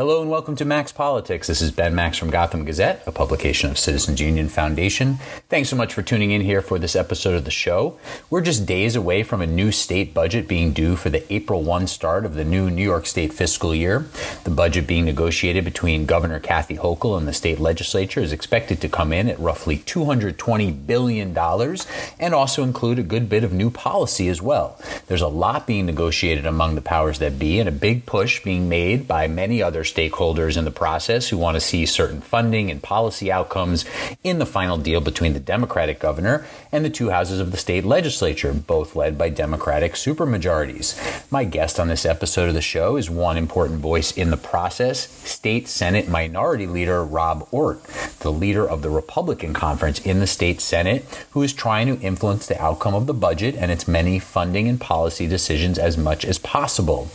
Hello and welcome to Max Politics. This is Ben Max from Gotham Gazette, a publication of Citizens Union Foundation. Thanks so much for tuning in here for this episode of the show. We're just days away from a new state budget being due for the April 1 start of the new New York State fiscal year. The budget being negotiated between Governor Kathy Hochul and the state legislature is expected to come in at roughly $220 billion and also include a good bit of new policy as well. There's a lot being negotiated among the powers that be and a big push being made by many other stakeholders in the process who want to see certain funding and policy outcomes in the final deal between the Democratic governor and the two houses of the state legislature, both led by Democratic supermajorities. My guest on this episode of the show is one important voice in the process, State Senate Minority Leader Rob Ortt, the leader of the Republican conference in the state Senate, who is trying to influence the outcome of the budget and its many funding and policy decisions as much as possible.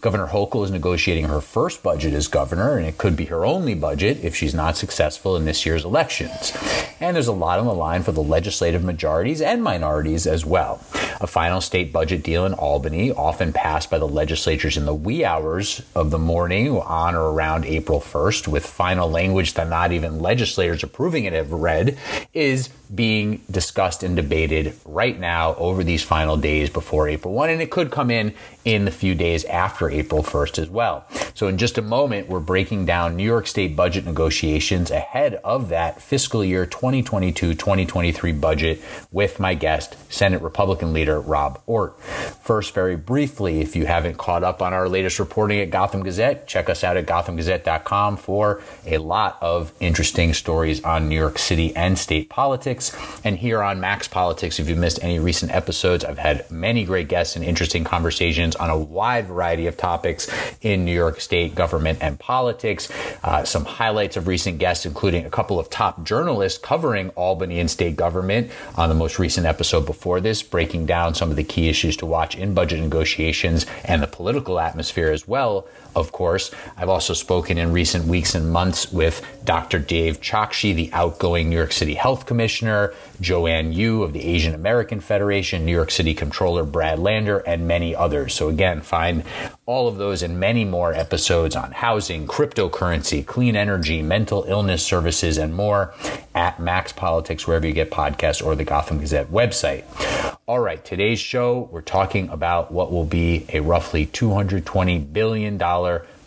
Governor Hochul is negotiating her first budget as governor, and it could be her only budget if she's not successful in this year's elections. And there's a lot on the line for the legislative majorities and minorities as well. A final state budget deal in Albany, often passed by the legislatures in the wee hours of the morning on or around April 1st, with final language that not even legislators approving it have read, is being discussed and debated right now over these final days before April 1, and it could come in in the few days after April 1st as well. So, in just a moment, we're breaking down New York State budget negotiations ahead of that fiscal year 2022 2023 budget with my guest, Senate Republican leader Rob Ortt. First, very briefly, if you haven't caught up on our latest reporting at Gotham Gazette, check us out at gothamgazette.com for a lot of interesting stories on New York City and state politics politics. And here on Max Politics, if you missed any recent episodes, I've had many great guests and interesting conversations on a wide variety of topics in New York State government and politics. Uh, some highlights of recent guests, including a couple of top journalists covering Albany and state government on the most recent episode before this, breaking down some of the key issues to watch in budget negotiations and the political atmosphere as well of course. I've also spoken in recent weeks and months with Dr. Dave Chokshi, the outgoing New York City Health Commissioner, Jo-Ann Yoo of the Asian American Federation, New York City Controller Brad Lander, and many others. So, again, find all of those and many more episodes on housing, cryptocurrency, clean energy, mental illness services, and more at Max Politics, wherever you get podcasts or the Gotham Gazette website. All right, today's show, we're talking about what will be a roughly $220 billion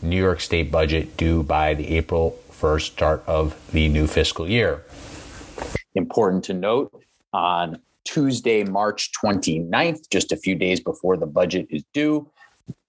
New York State budget due by the April 1st start of the new fiscal year. Important to note on Tuesday, March 29th, just a few days before the budget is due,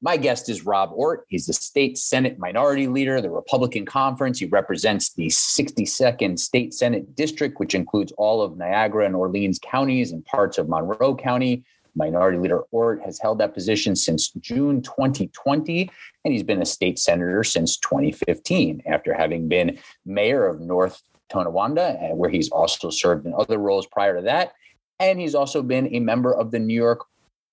my guest is Rob Ortt. He's the state Senate minority leader, of the Republican conference. He represents the 62nd state Senate district, which includes all of Niagara and Orleans counties and parts of Monroe County. Minority Leader Ortt has held that position since June 2020, and he's been a state senator since 2015 after having been mayor of North Tonawanda, uh, where he's also served in other roles prior to that. And he's also been a member of the New York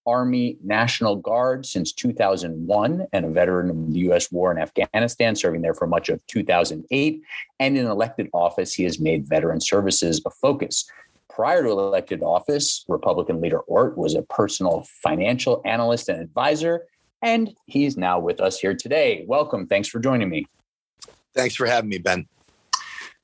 Army National Guard since 2001 and a veteran of the U.S. war in Afghanistan, serving there for much of 2008. And in elected office, he has made veteran services a focus. Prior to elected office, Republican leader Ortt was a personal financial analyst and advisor, and he's now with us here today. Welcome. Thanks for joining me. Thanks for having me, Ben.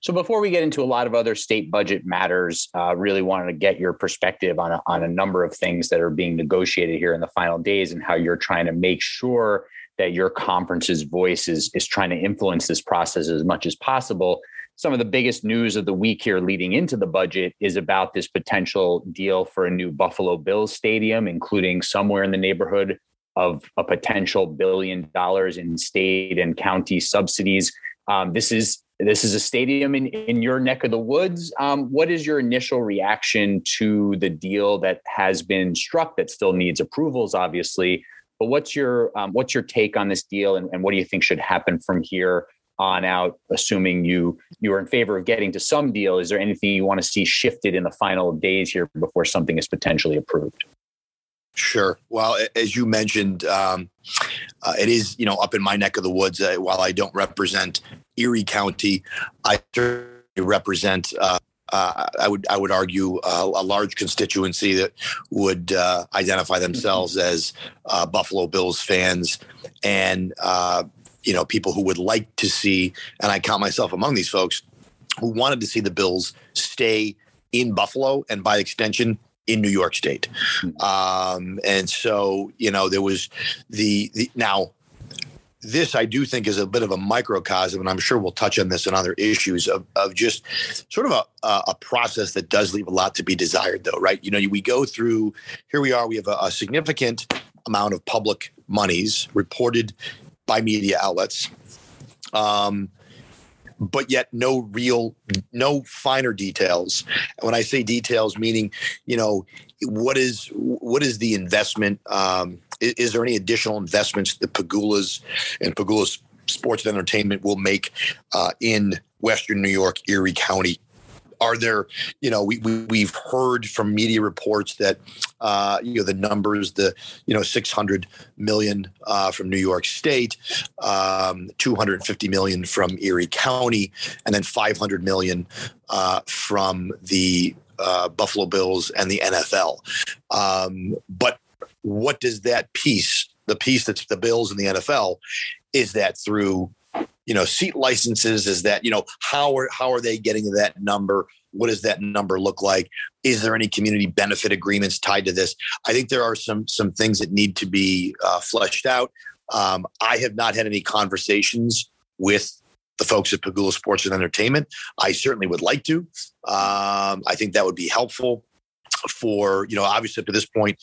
So before we get into a lot of other state budget matters, uh, really wanted to get your perspective on a, on a number of things that are being negotiated here in the final days and how you're trying to make sure that your conference's voice is, is trying to influence this process as much as possible. Some of the biggest news of the week here leading into the budget is about this potential deal for a new Buffalo Bills stadium, including somewhere in the neighborhood of a potential billion dollars in state and county subsidies. Um, this is this is a stadium in, in your neck of the woods. Um, what is your initial reaction to the deal that has been struck that still needs approvals, obviously? But what's your um, what's your take on this deal, and, and what do you think should happen from here on out? Assuming you you are in favor of getting to some deal, is there anything you want to see shifted in the final days here before something is potentially approved? Sure. Well, as you mentioned, um, uh, it is you know up in my neck of the woods. Uh, while I don't represent Erie County, I represent. Uh, uh, I would I would argue uh, a large constituency that would identify themselves as Buffalo Bills fans, and you know, people who would like to see, and I count myself among these folks, who wanted to see the Bills stay in Buffalo and by extension in New York State. Hmm. Um, and so, you know, there was the, the now this I do think is a bit of a microcosm, and I'm sure we'll touch on this and other issues of, of just sort of a, a process that does leave a lot to be desired, though, right? You know, we go through, here we are, we have a, a significant amount of public monies reported by media outlets. Um, but yet no real no finer details when i say details meaning you know what is what is the investment um, is, is, there any additional investments that Pegulas and Pegulas Sports and Entertainment will make uh, in Western New York, Erie County? Are there, you know, we, we have heard from media reports that, uh, you know, the numbers, the, you know, 600 million uh, from New York State, um, 250 million from Erie County, and then 500 million uh, from the uh, Buffalo Bills and the NFL. Um, but what does that piece, the piece that's the Bills and the NFL, is that through you know seat licenses? Is that you know how are how are they getting that number? What does that number look like? Is there any community benefit agreements tied to this? I think there are some some things that need to be uh, fleshed out. Um, I have not had any conversations with the folks at Pegula Sports and Entertainment. I certainly would like to. Um, I think that would be helpful for, you know, obviously up to this point,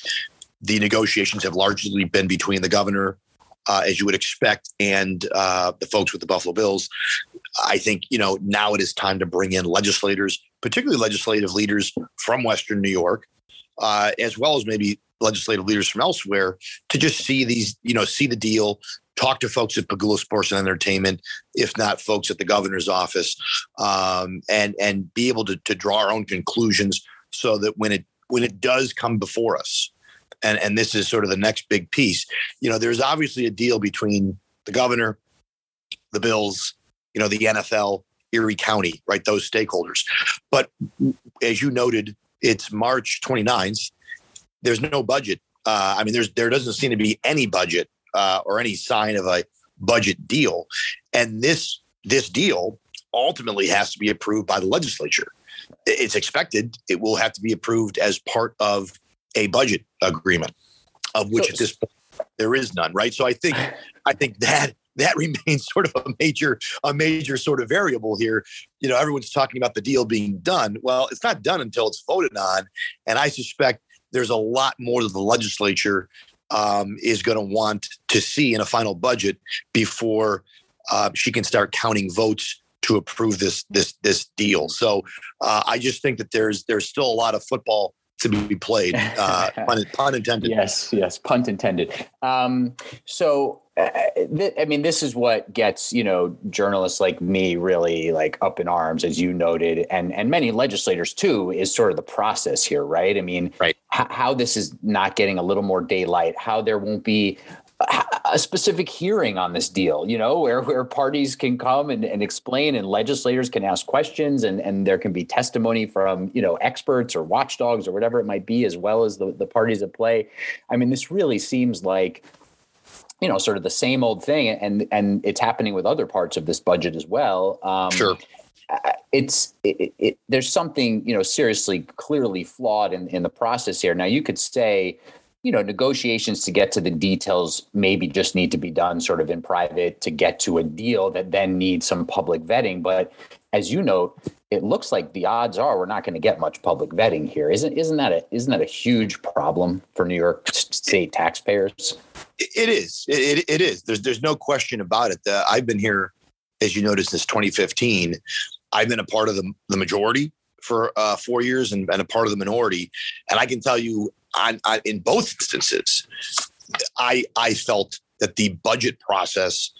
the negotiations have largely been between the governor, uh, as you would expect, and uh, the folks with the Buffalo Bills. I think, you know, now it is time to bring in legislators, particularly legislative leaders from Western New York, uh, as well as maybe legislative leaders from elsewhere to just see these, you know, see the deal, talk to folks at Pegula Sports and Entertainment, if not folks at the governor's office, um, and and be able to, to draw our own conclusions so that when it when it does come before us, and and this is sort of the next big piece, you know, there's obviously a deal between the governor, the Bills, you know, the NFL, Erie County, right? Those stakeholders. But as you noted, it's March 29th. There's no budget. Uh, I mean, there's there doesn't seem to be any budget uh, or any sign of a budget deal. And this this deal ultimately has to be approved by the legislature. It's expected it will have to be approved as part of a budget agreement, of which so, at this point there is none. Right. So I think I think that that remains sort of a major a major sort of variable here. You know, everyone's talking about the deal being done. Well, it's not done until it's voted on, and I suspect there's a lot more that the legislature um, is going to want to see in a final budget before uh, she can start counting votes to approve this this this deal. So uh, I just think that there's there's still a lot of football to be played. Uh, pun, pun, intended. Yes, yes, pun intended. Um, so, uh, th- I mean, this is what gets you know journalists like me really like up in arms, as you noted, and and many legislators too. Is sort of the process here, right? I mean, right. H- how this is not getting a little more daylight, how there won't be a specific hearing on this deal, you know, where, where parties can come and, and explain and legislators can ask questions and, and there can be testimony from, you know, experts or watchdogs or whatever it might be, as well as the, the parties at play. I mean, this really seems like, you know, sort of the same old thing. And, and it's happening with other parts of this budget as well. Um, sure it's it, it, there's something you know seriously clearly flawed in, in the process here now you could say you know, negotiations to get to the details maybe just need to be done sort of in private to get to a deal that then needs some public vetting. But as you note, it looks like the odds are we're not going to get much public vetting here. Isn't isn't that a isn't that a huge problem for New York State taxpayers? It is. It, it is. There's there's no question about it. Uh, I've been here, as you noticed, since 2015. I've been a part of the the majority for uh, four years and, and, a part of the minority. And I can tell you, on, on, in both instances, I I felt that the budget process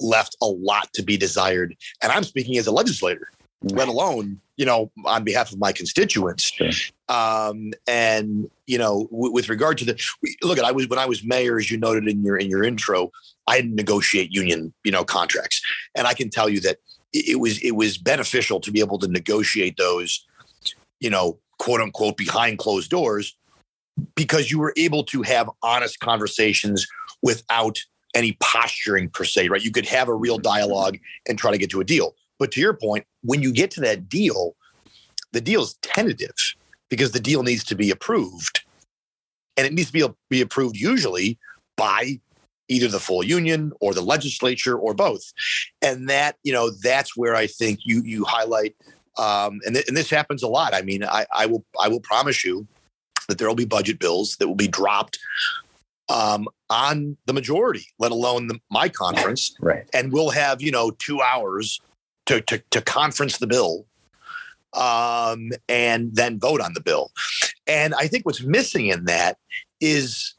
left a lot to be desired. And I'm speaking as a legislator, let alone you know on behalf of my constituents. Sure. Um, and you know, w- with regard to the look, at I was when I was mayor, as you noted in your in your intro, I had to negotiate union you know contracts, and I can tell you that it was it was beneficial to be able to negotiate those, you know, quote unquote behind closed doors, because you were able to have honest conversations without any posturing per se, right? You could have a real dialogue and try to get to a deal. But to your point, when you get to that deal, the deal is tentative because the deal needs to be approved. And it needs to be, be approved usually by either the full union or the legislature or both. And that, you know, that's where I think you you highlight um, and, th- and this happens a lot. I mean, I, I will I will promise you that there will be budget bills that will be dropped um, on the majority, let alone the, my conference. Right. And we'll have, you know, two hours to, to, to conference the bill um, and then vote on the bill. And I think what's missing in that is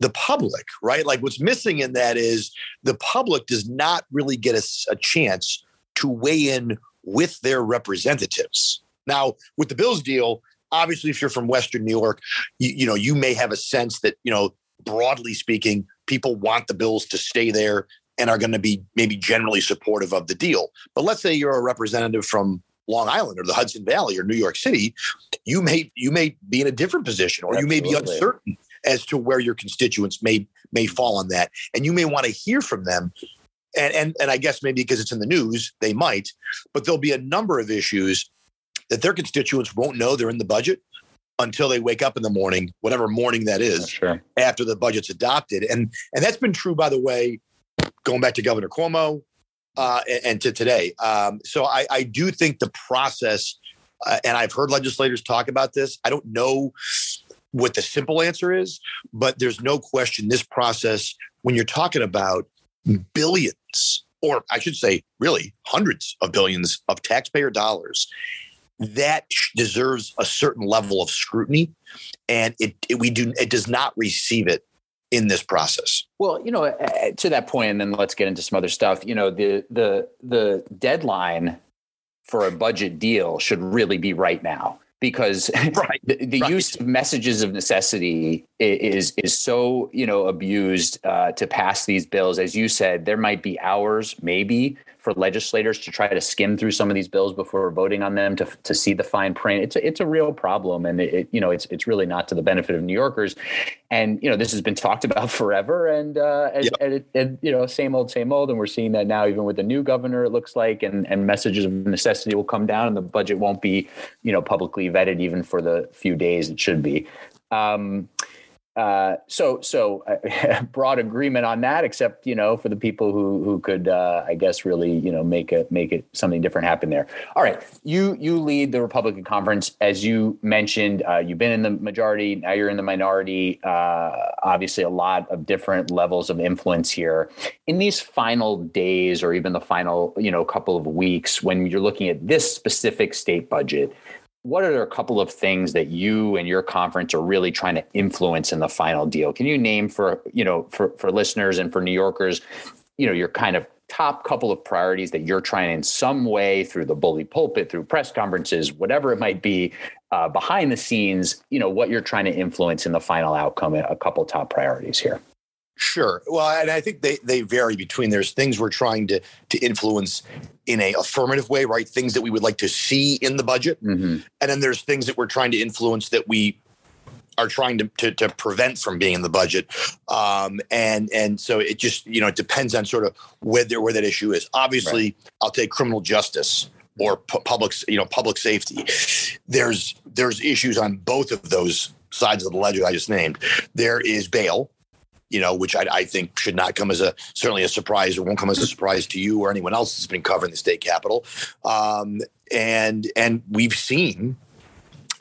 the public, right? Like what's missing in that is the public does not really get a, a chance to weigh in with their representatives. Now, with the Bills deal, obviously, if you're from Western New York, you, you know you may have a sense that you know broadly speaking, people want the Bills to stay there and are going to be maybe generally supportive of the deal. But let's say you're a representative from Long Island or the Hudson Valley or New York City, you may you may be in a different position or Absolutely. you may be uncertain as to where your constituents may may fall on that. And you may want to hear from them. And and and I guess maybe because it's in the news, they might, but there'll be a number of issues that their constituents won't know they're in the budget until they wake up in the morning, whatever morning that is, sure. after the budget's adopted. And and that's been true, by the way, going back to Governor Cuomo uh, and, and, to today. Um, so I, I, do think the process, uh, and I've heard legislators talk about this. I don't know what the simple answer is, but there's no question this process, when you're talking about billions, or I should say, really hundreds of billions of taxpayer dollars that deserves a certain level of scrutiny, and it, it we do it does not receive it in this process. Well, you know, to that point, and then let's get into some other stuff. You know, the the the deadline for a budget deal should really be right now because right. the, the right. use of messages of necessity is is so you know abused uh, to pass these bills. As you said, there might be hours, maybe, for legislators to try to skim through some of these bills before voting on them to, to see the fine print. It's a, it's a real problem, and it, you know it's it's really not to the benefit of New Yorkers. And you know this has been talked about forever, and uh, and, yep. and, and, you know same old same old, and we're seeing that now even with the new governor. It looks like, and and messages of necessity will come down, and the budget won't be you know publicly vetted even for the few days it should be. Um, uh, so so uh, broad agreement on that, except you know for the people who who could uh, I guess really you know make it make it something different happen there. All right, you you lead the Republican conference as you mentioned. Uh, you've been in the majority, now you're in the minority. Uh, obviously, a lot of different levels of influence here. In these final days, or even the final you know couple of weeks, when you're looking at this specific state budget, what are a couple of things that you and your conference are really trying to influence in the final deal? Can you name for you know for for listeners and for New Yorkers, you know, your kind of top couple of priorities that you're trying in some way through the bully pulpit, through press conferences, whatever it might be, uh, behind the scenes, you know, what you're trying to influence in the final outcome. A couple top priorities here. Sure. Well, and I think they they vary between there's things we're trying to to influence in a affirmative way, right? Things that we would like to see in the budget, mm-hmm. and then there's things that we're trying to influence that we are trying to, to, to prevent from being in the budget, um, and and so it just you know it depends on sort of where where that issue is. Obviously, right. I'll take criminal justice or pu- public you know public safety. There's there's issues on both of those sides of the ledger I just named. There is bail you know, which I, I, think should not come as a certainly a surprise or won't come as a surprise to you or anyone else that's been covering the state capitol. Um, and and we've seen,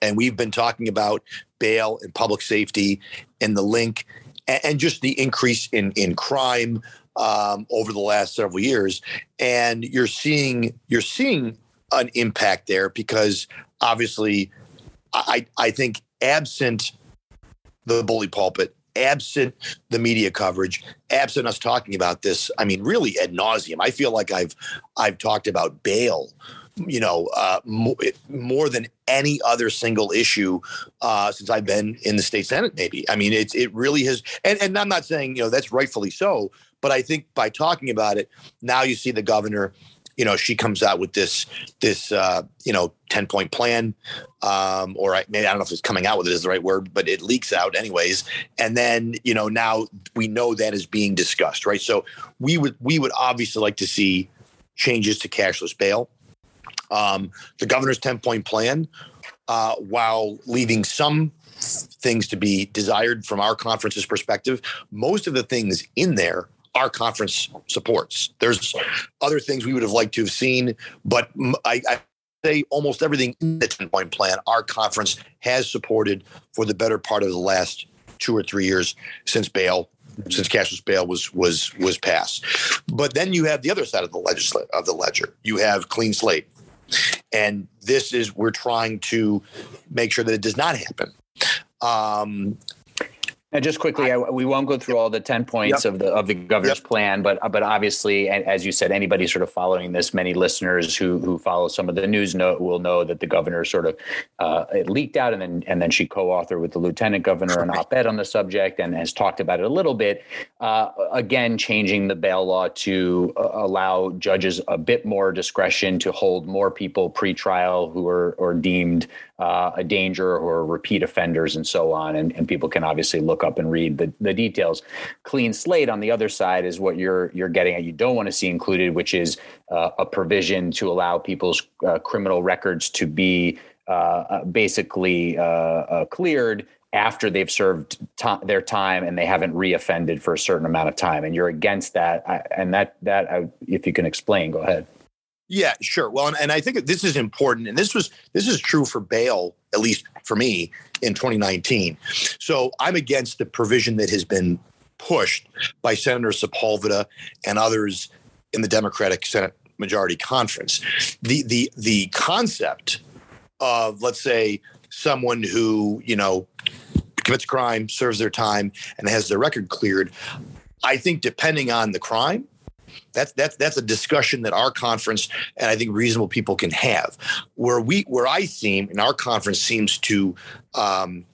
and we've been talking about bail and public safety and the link, and, and just the increase in in crime um, over the last several years. And you're seeing you're seeing an impact there because obviously, I I think absent the bully pulpit absent the media coverage, absent us talking about this, I mean, really ad nauseum. I feel like I've I've talked about bail, you know, uh, more, more, than any other single issue uh, since I've been in the state senate. Maybe I mean, it's it really has, and and I'm not saying you know that's rightfully so, but I think by talking about it now, you see the governor you know, she comes out with this this uh, you know ten point plan, um, or I, maybe I don't know if it's coming out with it is the right word, but it leaks out anyways. And then you know now we know that is being discussed, right? So we would we would obviously like to see changes to cashless bail. Um, the governor's ten point plan, uh, while leaving some things to be desired from our conference's perspective, most of the things in there our conference supports. There's other things we would have liked to have seen, but I, I say almost everything in the 10 point plan our conference has supported for the better part of the last two or three years since bail since cashless bail was was was passed. But then you have the other side of the legislature of the ledger. You have clean slate. And this is we're trying to make sure that it does not happen. Um, and just quickly, I, we won't go through all the ten points yep. of the of the governor's yep. plan, but but obviously, as you said, anybody sort of following this, many listeners who who follow some of the news know, will know that the governor sort of uh, it leaked out, and then and then she co-authored with the lieutenant governor an op-ed on the subject, and has talked about it a little bit. Uh, again, changing the bail law to uh, allow judges a bit more discretion to hold more people pre-trial who are or deemed uh, a danger or repeat offenders and so on. And, and people can obviously look up and read the, the details. Clean slate on the other side is what you're you're getting at. You don't want to see included, which is uh, a provision to allow people's uh, criminal records to be uh, uh, basically uh, cleared after they've served t- their time and they haven't reoffended for a certain amount of time. And you're against that. I, and that that I, if you can explain, go ahead. Yeah, sure. Well, and, and I think this is important, and this was this is true for bail, at least for me, in 2019. So I'm against the provision that has been pushed by Senator Sepulveda and others in the Democratic Senate Majority Conference. The the the concept of let's say someone who you know commits a crime, serves their time, and has their record cleared. I think depending on the crime that's that's that's a discussion that our conference and I think reasonable people can have. Where we where I seem in our conference seems to um,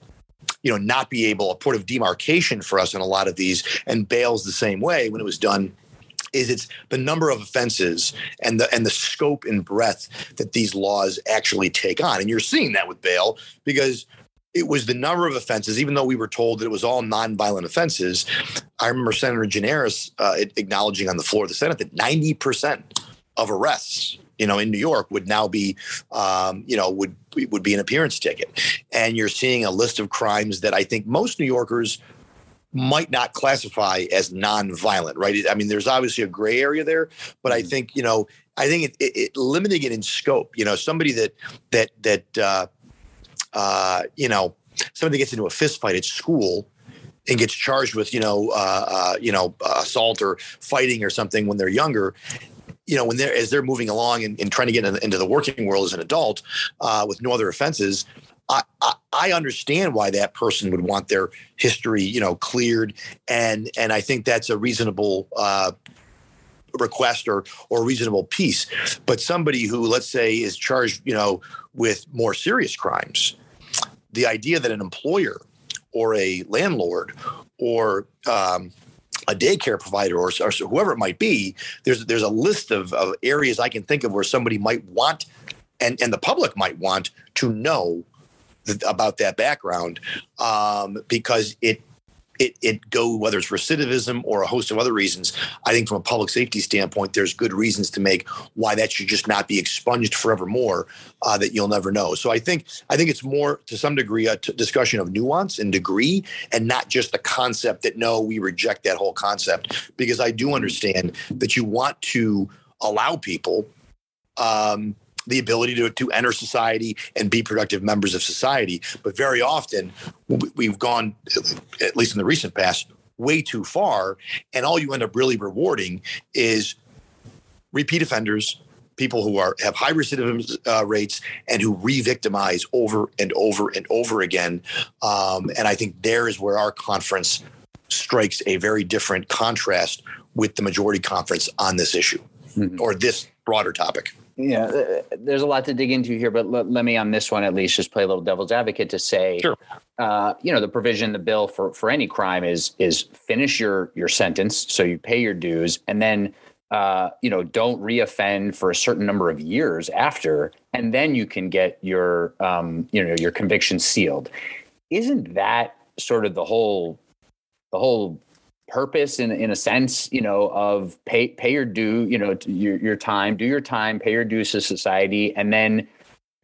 you know not be able a point of demarcation for us in a lot of these and bails the same way when it was done is it's the number of offenses and the and the scope and breadth that these laws actually take on and you're seeing that with bail because it was the number of offenses, even though we were told that it was all nonviolent offenses. I remember Senator Gianaris uh, acknowledging on the floor of the Senate that 90% of arrests, you know, in New York would now be, um, you know, would would be an appearance ticket. And you're seeing a list of crimes that I think most New Yorkers might not classify as nonviolent, right? I mean, there's obviously a gray area there, but I mm-hmm. think, you know, I think it, it, it limiting it in scope, you know, somebody that that that uh, uh, you know, somebody gets into a fist fight at school and gets charged with, you know, uh, uh, you know, assault or fighting or something when they're younger, you know, when they're as they're moving along and, and trying to get in, into the working world as an adult uh, with no other offenses, I, I, I, understand why that person would want their history, you know, cleared, and and I think that's a reasonable uh, request or or reasonable piece. But somebody who, let's say, is charged, you know, with more serious crimes, the idea that an employer or a landlord or um, a daycare provider or, or, whoever it might be, there's there's a list of, of areas I can think of where somebody might want and, and the public might want to know about that background um, because it it, it go whether it's recidivism or a host of other reasons i think from a public safety standpoint there's good reasons to make why that should just not be expunged forevermore uh, that you'll never know. So i think i think it's more to some degree a t- discussion of nuance and degree and not just the concept that no we reject that whole concept. Because i do understand that you want to allow people um, the ability to, to enter society and be productive members of society. But very often, we've gone, at least in the recent past, way too far. And all you end up really rewarding is repeat offenders, people who are have high recidivism uh, rates and who re-victimize over and over and over again. Um, and I think there is where our conference strikes a very different contrast with the majority conference on this issue mm-hmm. or this broader topic yeah, uh, there's a lot to dig into here, but let, let, me on this one at least just play a little devil's advocate to say, sure. uh, you know, the provision the bill for for any crime is is finish your your sentence, so you pay your dues, and then uh, you know, don't reoffend for a certain number of years after, and then you can get your, um, you know, your conviction sealed. Isn't that sort of the whole, the whole purpose in in a sense, you know, of pay pay your due, you know, your your time, do your time, pay your dues to society, and then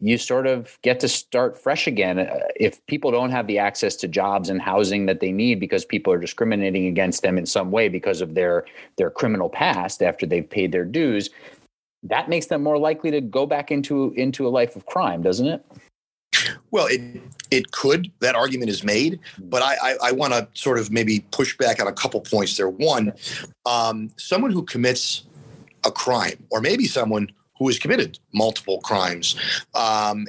you sort of get to start fresh again. Uh, if people don't have the access to jobs and housing that they need because people are discriminating against them in some way because of their their criminal past after they've paid their dues, that makes them more likely to go back into into a life of crime, doesn't it? Well, it it could. That argument is made, but I I, I want to sort of maybe push back on a couple points there. One, um, someone who commits a crime, or maybe someone who has committed multiple crimes. Um,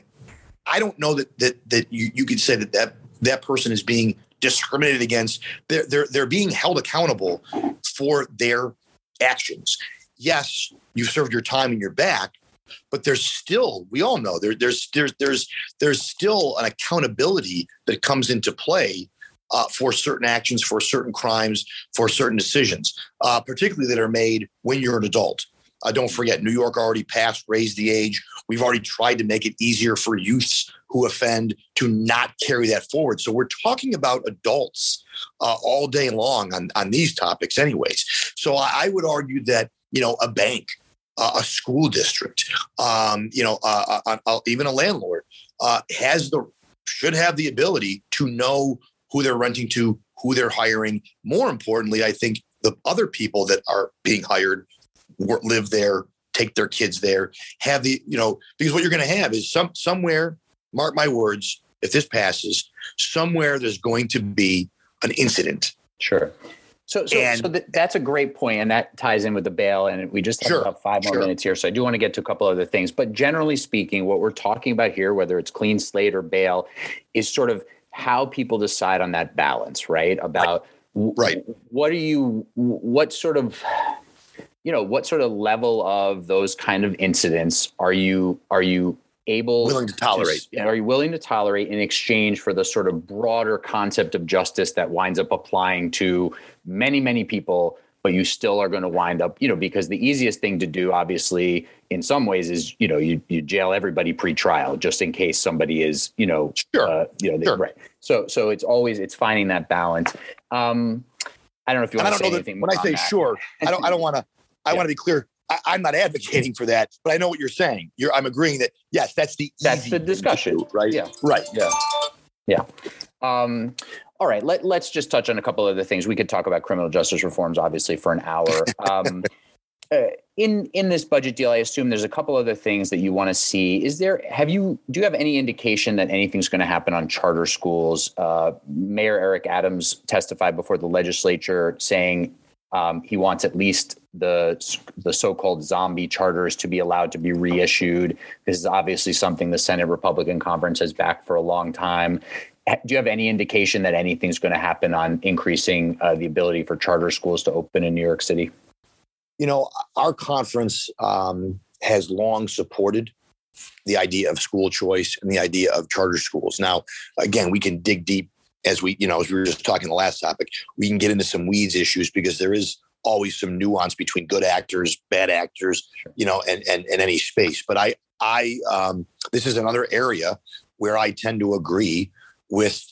I don't know that that that you, you could say that that that person is being discriminated against. They're they're they're being held accountable for their actions. Yes, you've served your time and you're back, but there's still we all know there, there's there's there's there's still an accountability that comes into play uh, for certain actions, for certain crimes, for certain decisions, uh, particularly that are made when you're an adult. Uh, don't forget, New York already passed, raised the age. We've already tried to make it easier for youths who offend to not carry that forward. So we're talking about adults uh, all day long on, on these topics, anyways. So I, I would argue that, you know, a bank, a school district, um, you know, uh, uh, uh, even a landlord has the should have the ability to know who they're renting to, who they're hiring. More importantly, I think the other people that are being hired live there, take their kids there, have the, you know, because what you're going to have is some somewhere, mark my words, if this passes, somewhere there's going to be an incident. Sure. So, so, and, so th- that's a great point, and that ties in with the bail. And we just have sure, about five more sure. minutes here, so I do want to get to a couple other things. But generally speaking, what we're talking about here, whether it's clean slate or bail, is sort of how people decide on that balance, right? About right. what are you, what sort of you know what sort of level of those kind of incidents are you are you able willing to tolerate to, are you willing to tolerate in exchange for the sort of broader concept of justice that winds up applying to many many people but you still are going to wind up you know because the easiest thing to do obviously in some ways is you know you, you jail everybody pre-trial just in case somebody is you know sure. Uh, you know sure. right so so it's always it's finding that balance um I don't know if you want to say anything. When I say that. sure, I don't. I don't want to. I yeah. want to be clear. I, am not advocating for that, but I know what you're saying. You're, I'm agreeing that yes, that's the that's the discussion, do, right? Yeah, right. Yeah, yeah. Um, all right, let, let's just touch on a couple other things. We could talk about criminal justice reforms, obviously, for an hour. Um, uh, in in this budget deal, I assume there's a couple other things that you want to see. Is there? Have you? Do you have any indication that anything's going to happen on charter schools? Uh, Mayor Eric Adams testified before the legislature saying um, he wants at least the the so-called zombie charters to be allowed to be reissued. This is obviously something the Senate Republican Conference has backed for a long time. Do you have any indication that anything's going to happen on increasing uh, the ability for charter schools to open in New York City? You know, our conference um, has long supported the idea of school choice and the idea of charter schools. Now, again, we can dig deep as we, you know, as we were just talking the last topic, we can get into some weeds issues because there is always some nuance between good actors, bad actors, you know, and and, and any space. But I I um, this is another area where I tend to agree with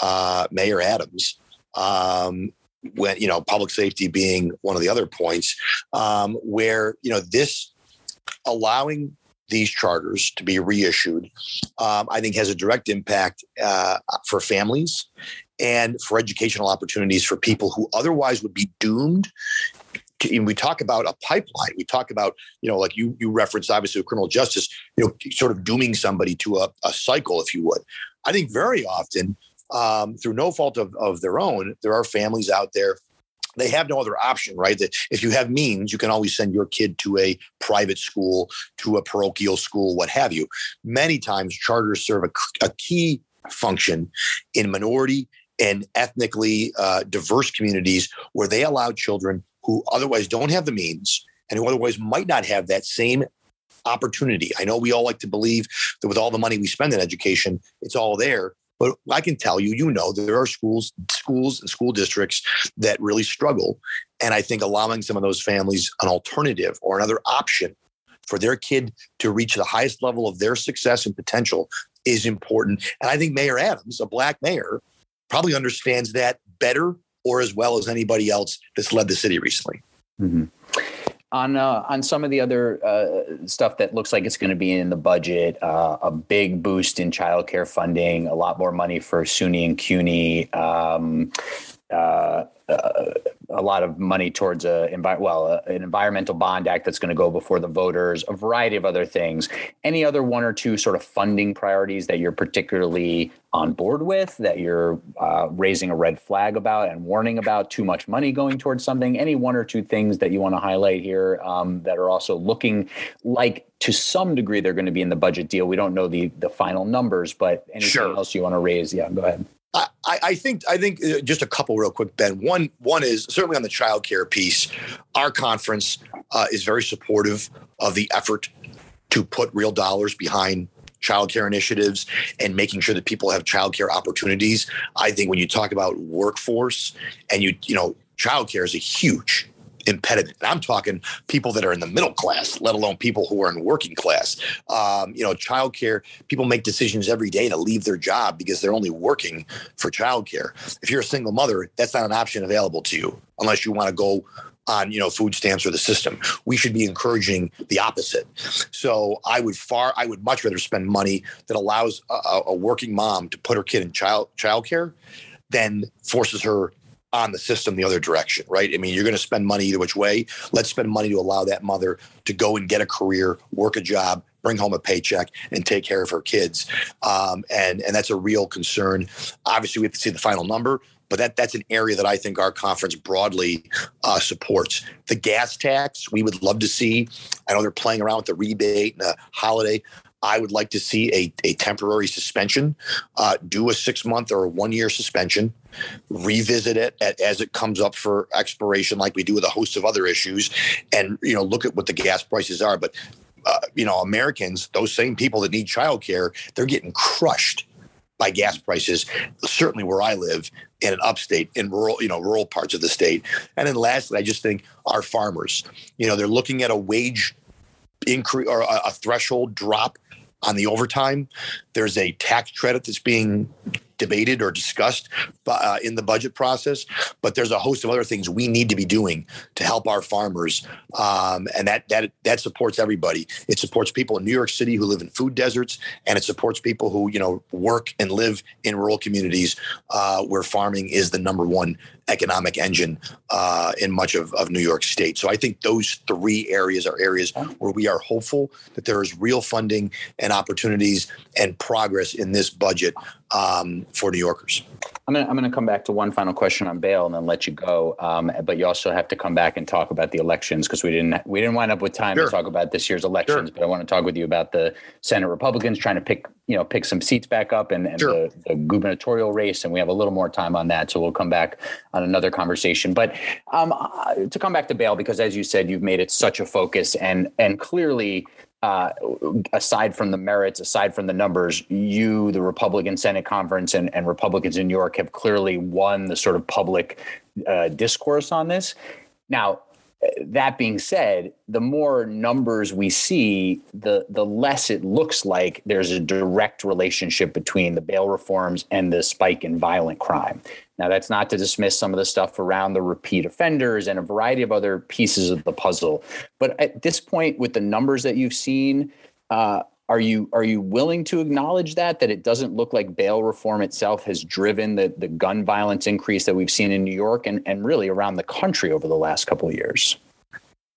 uh, Mayor Adams. Um, when you know public safety being one of the other points, um, where you know this allowing these charters to be reissued, um, I think has a direct impact uh, for families and for educational opportunities for people who otherwise would be doomed. To, we talk about a pipeline. We talk about, you know, like you you referenced obviously criminal justice, you know, sort of dooming somebody to a, a cycle, if you would. I think very often, um, through no fault of, of their own, there are families out there they have no other option, right? That if you have means, you can always send your kid to a private school, to a parochial school, what have you. Many times, charters serve a, a key function in minority and ethnically uh, diverse communities where they allow children who otherwise don't have the means and who otherwise might not have that same opportunity. I know we all like to believe that with all the money we spend in education, it's all there. But I can tell you, you know, there are schools, schools and school districts that really struggle. And I think allowing some of those families an alternative or another option for their kid to reach the highest level of their success and potential is important. And I think Mayor Adams, a black mayor, probably understands that better or as well as anybody else that's led the city recently. Mm-hmm. On uh, on some of the other uh, stuff that looks like it's going to be in the budget, uh, a big boost in childcare funding, a lot more money for SUNY and CUNY. Um, uh, uh, a lot of money towards a envi- well a, an environmental bond act that's going to go before the voters a variety of other things. Any other one or two sort of funding priorities that you're particularly on board with that you're uh, raising a red flag about and warning about too much money going towards something? Any one or two things that you want to highlight here um, that are also looking like to some degree they're going to be in the budget deal? We don't know the the final numbers but anything sure. else you want to raise? Yeah go ahead I, I, think I think uh, just a couple real quick, Ben. One one is certainly on the child care piece. Our conference uh, is very supportive of the effort to put real dollars behind child care initiatives and making sure that people have child care opportunities. I think when you talk about workforce and you you know child care is a huge impediment. And I'm talking people that are in the middle class, let alone people who are in working class. Um, you know, childcare, people make decisions every day to leave their job because they're only working for childcare. If you're a single mother, that's not an option available to you unless you want to go on you know food stamps or the system we should be encouraging the opposite so i would far i would much rather spend money that allows a, a working mom to put her kid in child childcare than forces her on the system the other direction, right? I mean, you're going to spend money either which way. Let's spend money to allow that mother to go and get a career, work a job, bring home a paycheck, and take care of her kids. Um, and and that's a real concern. Obviously, we have to see the final number, but that that's an area that I think our conference broadly uh, supports. The gas tax, we would love to see. I know they're playing around with the rebate and the holiday. I would like to see a, a temporary suspension, uh, do a six month or a one year suspension, revisit it at, as it comes up for expiration, like we do with a host of other issues, and you know look at what the gas prices are. But uh, you know, Americans, those same people that need childcare, they're getting crushed by gas prices. Certainly, where I live in an upstate, in rural, you know, rural parts of the state. And then lastly, I just think our farmers, you know, they're looking at a wage increase or a, a threshold drop on the overtime. There's a tax credit that's being debated or discussed uh, in the budget process, but there's a host of other things we need to be doing to help our farmers, um, and that that that supports everybody. It supports people in New York City who live in food deserts, and it supports people who you know work and live in rural communities uh, where farming is the number one economic engine uh, in much of, of New York State. So I think those three areas are areas where we are hopeful that there is real funding and opportunities and progress in this budget um, for New Yorkers. I'm going, to, I'm to come back to one final question on bail and then let you go. Um, but you also have to come back and talk about the elections because we didn't we didn't wind up with time sure. to talk about this year's elections. Sure. But I want to talk with you about the Senate Republicans trying to pick you know pick some seats back up and, and sure. the, the, gubernatorial race. And we have a little more time on that, so we'll come back on another conversation. But um, uh, to come back to bail, because as you said, you've made it such a focus and and clearly uh, aside from the merits, aside from the numbers, you, the Republican Senate Conference, and, and Republicans in New York have clearly won the sort of public uh, discourse on this. Now, that being said, the more numbers we see, the the less it looks like there's a direct relationship between the bail reforms and the spike in violent crime. Now, that's not to dismiss some of the stuff around the repeat offenders and a variety of other pieces of the puzzle. But at this point, with the numbers that you've seen, uh, are you are you willing to acknowledge that that it doesn't look like bail reform itself has driven the the gun violence increase that we've seen in New York and and really around the country over the last couple of years?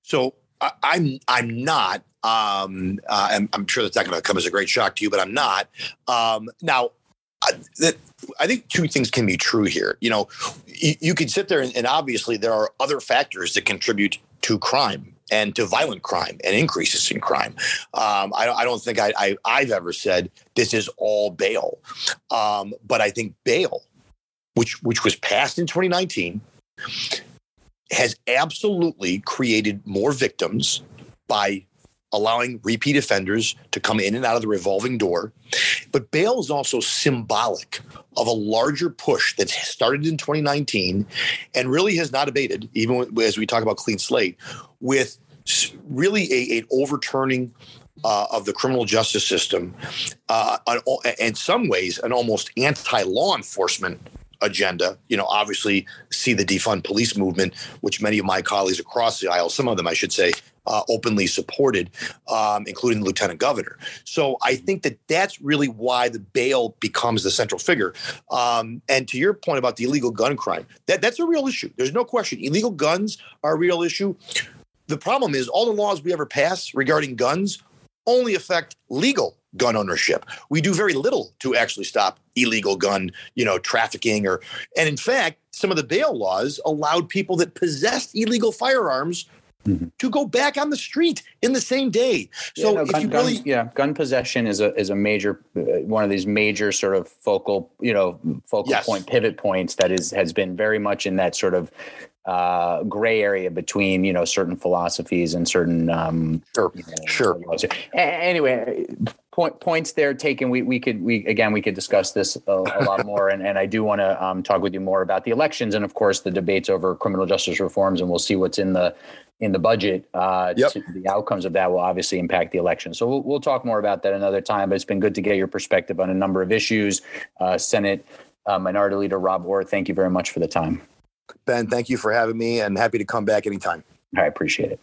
So I, I'm I'm not. Um, uh, I'm, I'm sure that's not going to come as a great shock to you, but I'm not. Um, now, I, that, I think two things can be true here. You know, you, you can sit there and, and obviously there are other factors that contribute to crime and to violent crime and increases in crime. Um, I, I, don't think I, have ever said this is all bail, um, but I think bail, which which was passed in 2019, has absolutely created more victims by allowing repeat offenders to come in and out of the revolving door But bail is also symbolic of a larger push that started in 2019 and really has not abated, even as we talk about clean slate, with really a, an overturning uh, of the criminal justice system, uh, in some ways, an almost anti law enforcement agenda. You know, obviously, see the defund police movement, which many of my colleagues across the aisle, some of them, I should say, uh, openly supported, um, including the lieutenant governor. So I think that that's really why the bail becomes the central figure. Um, and to your point about the illegal gun crime, that that's a real issue. There's no question. Illegal guns are a real issue. The problem is all the laws we ever pass regarding guns only affect legal gun ownership. We do very little to actually stop illegal gun, you know, trafficking or and in fact, some of the bail laws allowed people that possessed illegal firearms Mm-hmm. to go back on the street in the same day. So yeah, no, gun, really, gun, yeah, gun possession is a is a major uh, one of these major sort of focal you know focal yes. point pivot points that is has been very much in that sort of uh, gray area between you know certain philosophies and certain um, sure you know, sure. Anyway, point, points there taken. We we could we again we could discuss this a, a lot more, and and I do want to um, talk with you more about the elections and of course the debates over criminal justice reforms, and we'll see what's in the in the budget. Uh, yep. the outcomes of that will obviously impact the election. So we'll, we'll talk more about that another time. But it's been good to get your perspective on a number of issues. Uh, Senate uh, Minority Leader Rob Ortt, thank you very much for the time. Ben, thank you for having me and happy to come back anytime. I appreciate it.